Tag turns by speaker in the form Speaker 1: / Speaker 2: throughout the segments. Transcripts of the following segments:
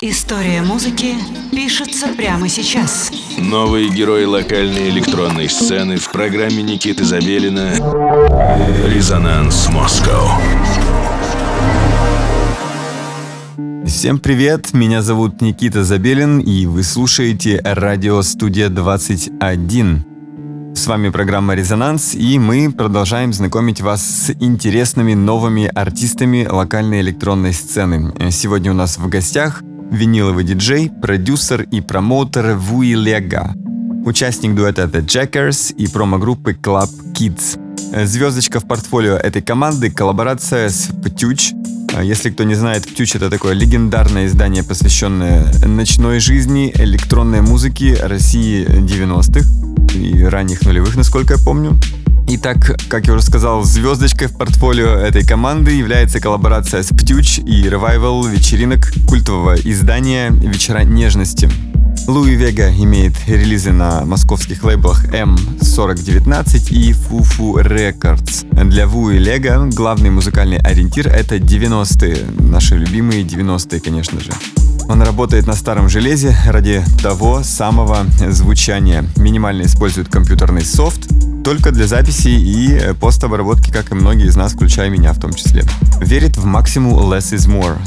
Speaker 1: История музыки пишется прямо сейчас.
Speaker 2: Новые герои локальной электронной сцены в программе Никиты Забелина «Резонанс Москва».
Speaker 3: Всем привет, меня зовут Никита Забелин, и вы слушаете радио «Студия 21». С вами программа «Резонанс», и мы продолжаем знакомить вас с интересными новыми артистами локальной электронной сцены. Сегодня у нас в гостях виниловый диджей, продюсер и промоутер Вуи Лега, участник дуэта The Jackers и промо-группы Club Kids. Звездочка в портфолио этой команды – коллаборация с Птюч. Если кто не знает, Птюч — это такое легендарное издание, посвященное ночной жизни, электронной музыке России 90-х и ранних нулевых, насколько я помню. Итак, как я уже сказал, звездочкой в портфолио этой команды является коллаборация с Птюч и ревайвал вечеринок культового издания «Вечера нежности». Луи Вега имеет релизы на московских лейблах M4019 и Fufu Records. Для Ву и Лего главный музыкальный ориентир — это 90-е, наши любимые 90-е, конечно же. Он работает на старом железе ради того самого звучания. Минимально использует компьютерный софт, только для записи и постобработки, как и многие из нас, включая меня в том числе. Верит в максимум less is more.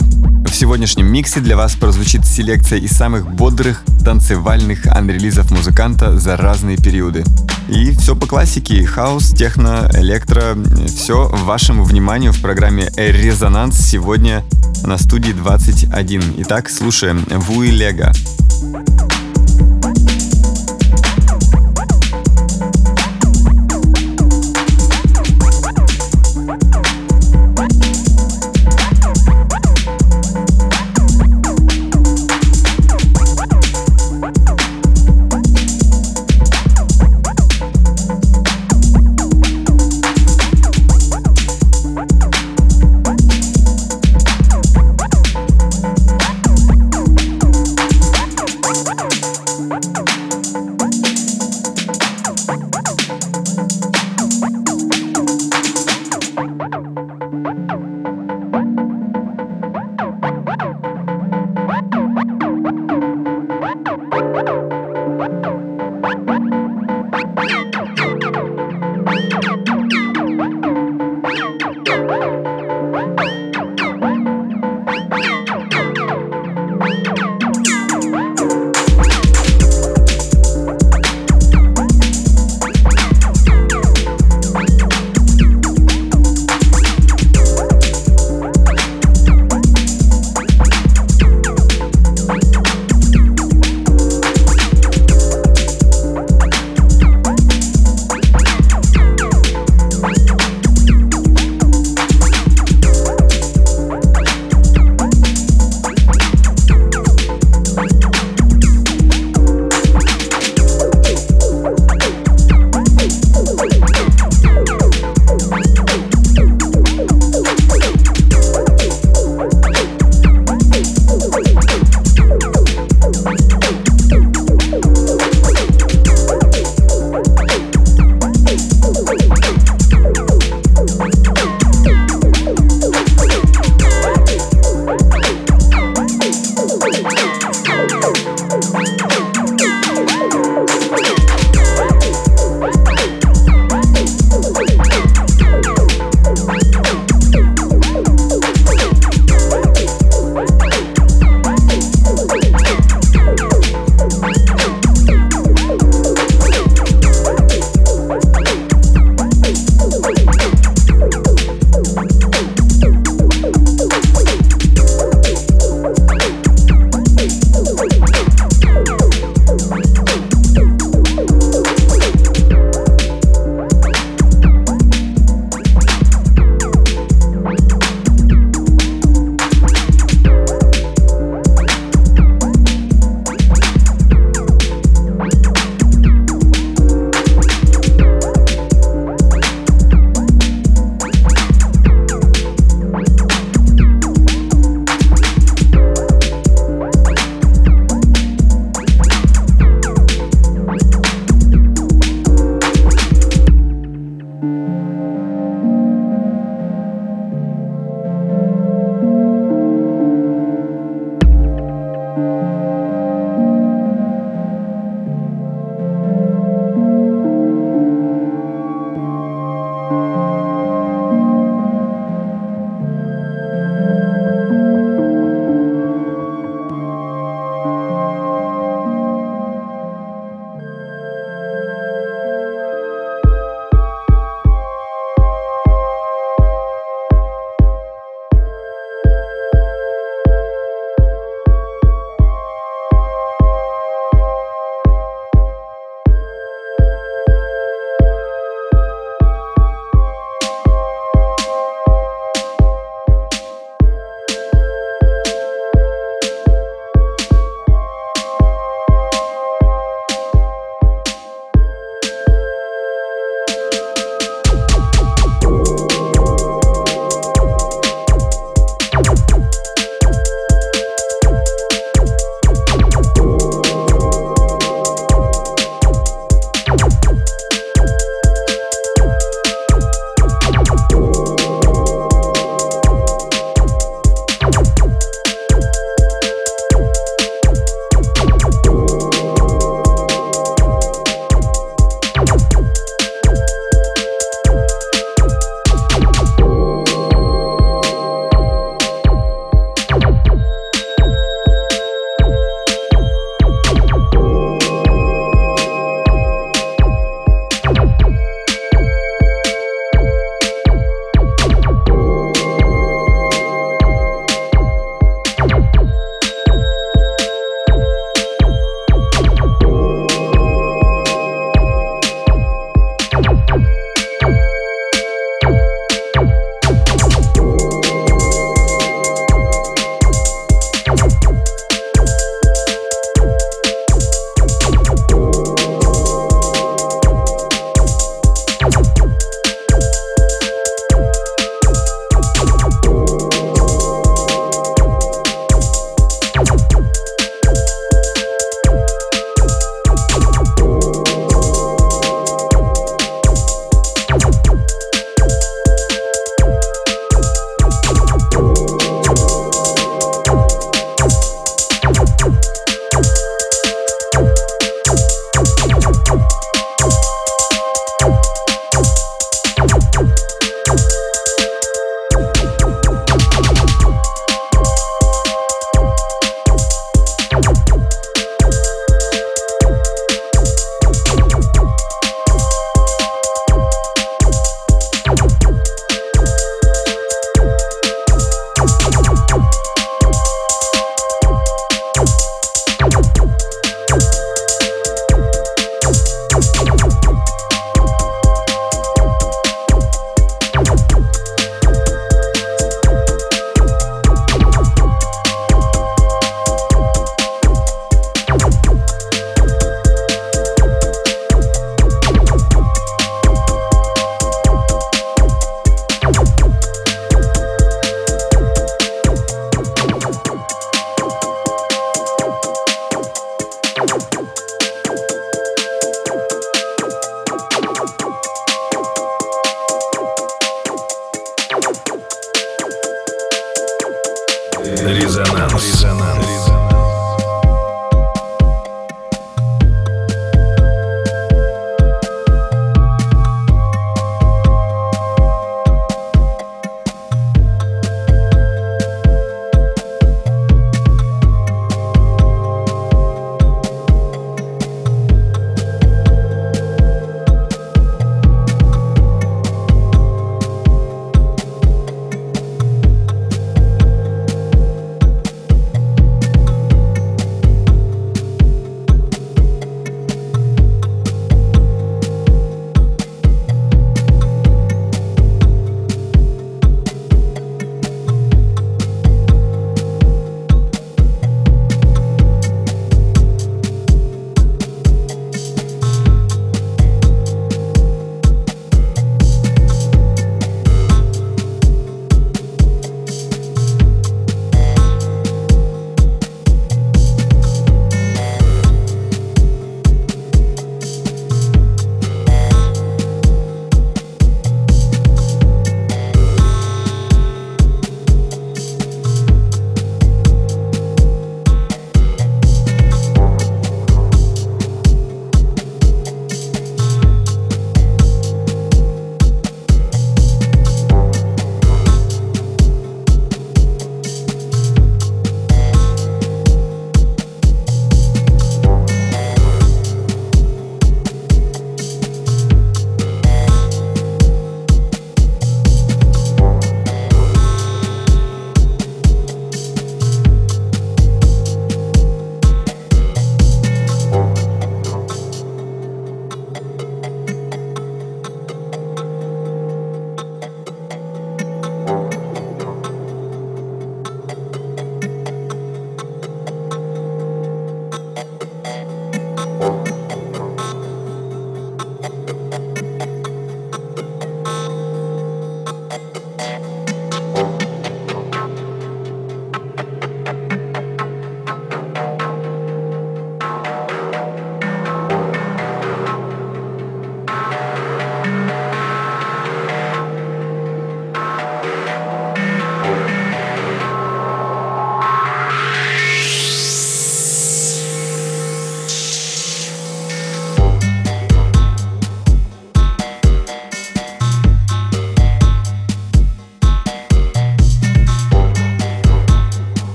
Speaker 3: В сегодняшнем миксе для вас прозвучит селекция из самых бодрых танцевальных анрелизов музыканта за разные периоды. И все по классике. Хаус, техно, электро. Все вашему вниманию в программе «Резонанс» сегодня на студии 21. Итак, слушаем Вуи Лего.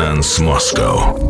Speaker 2: Резонанс Москва.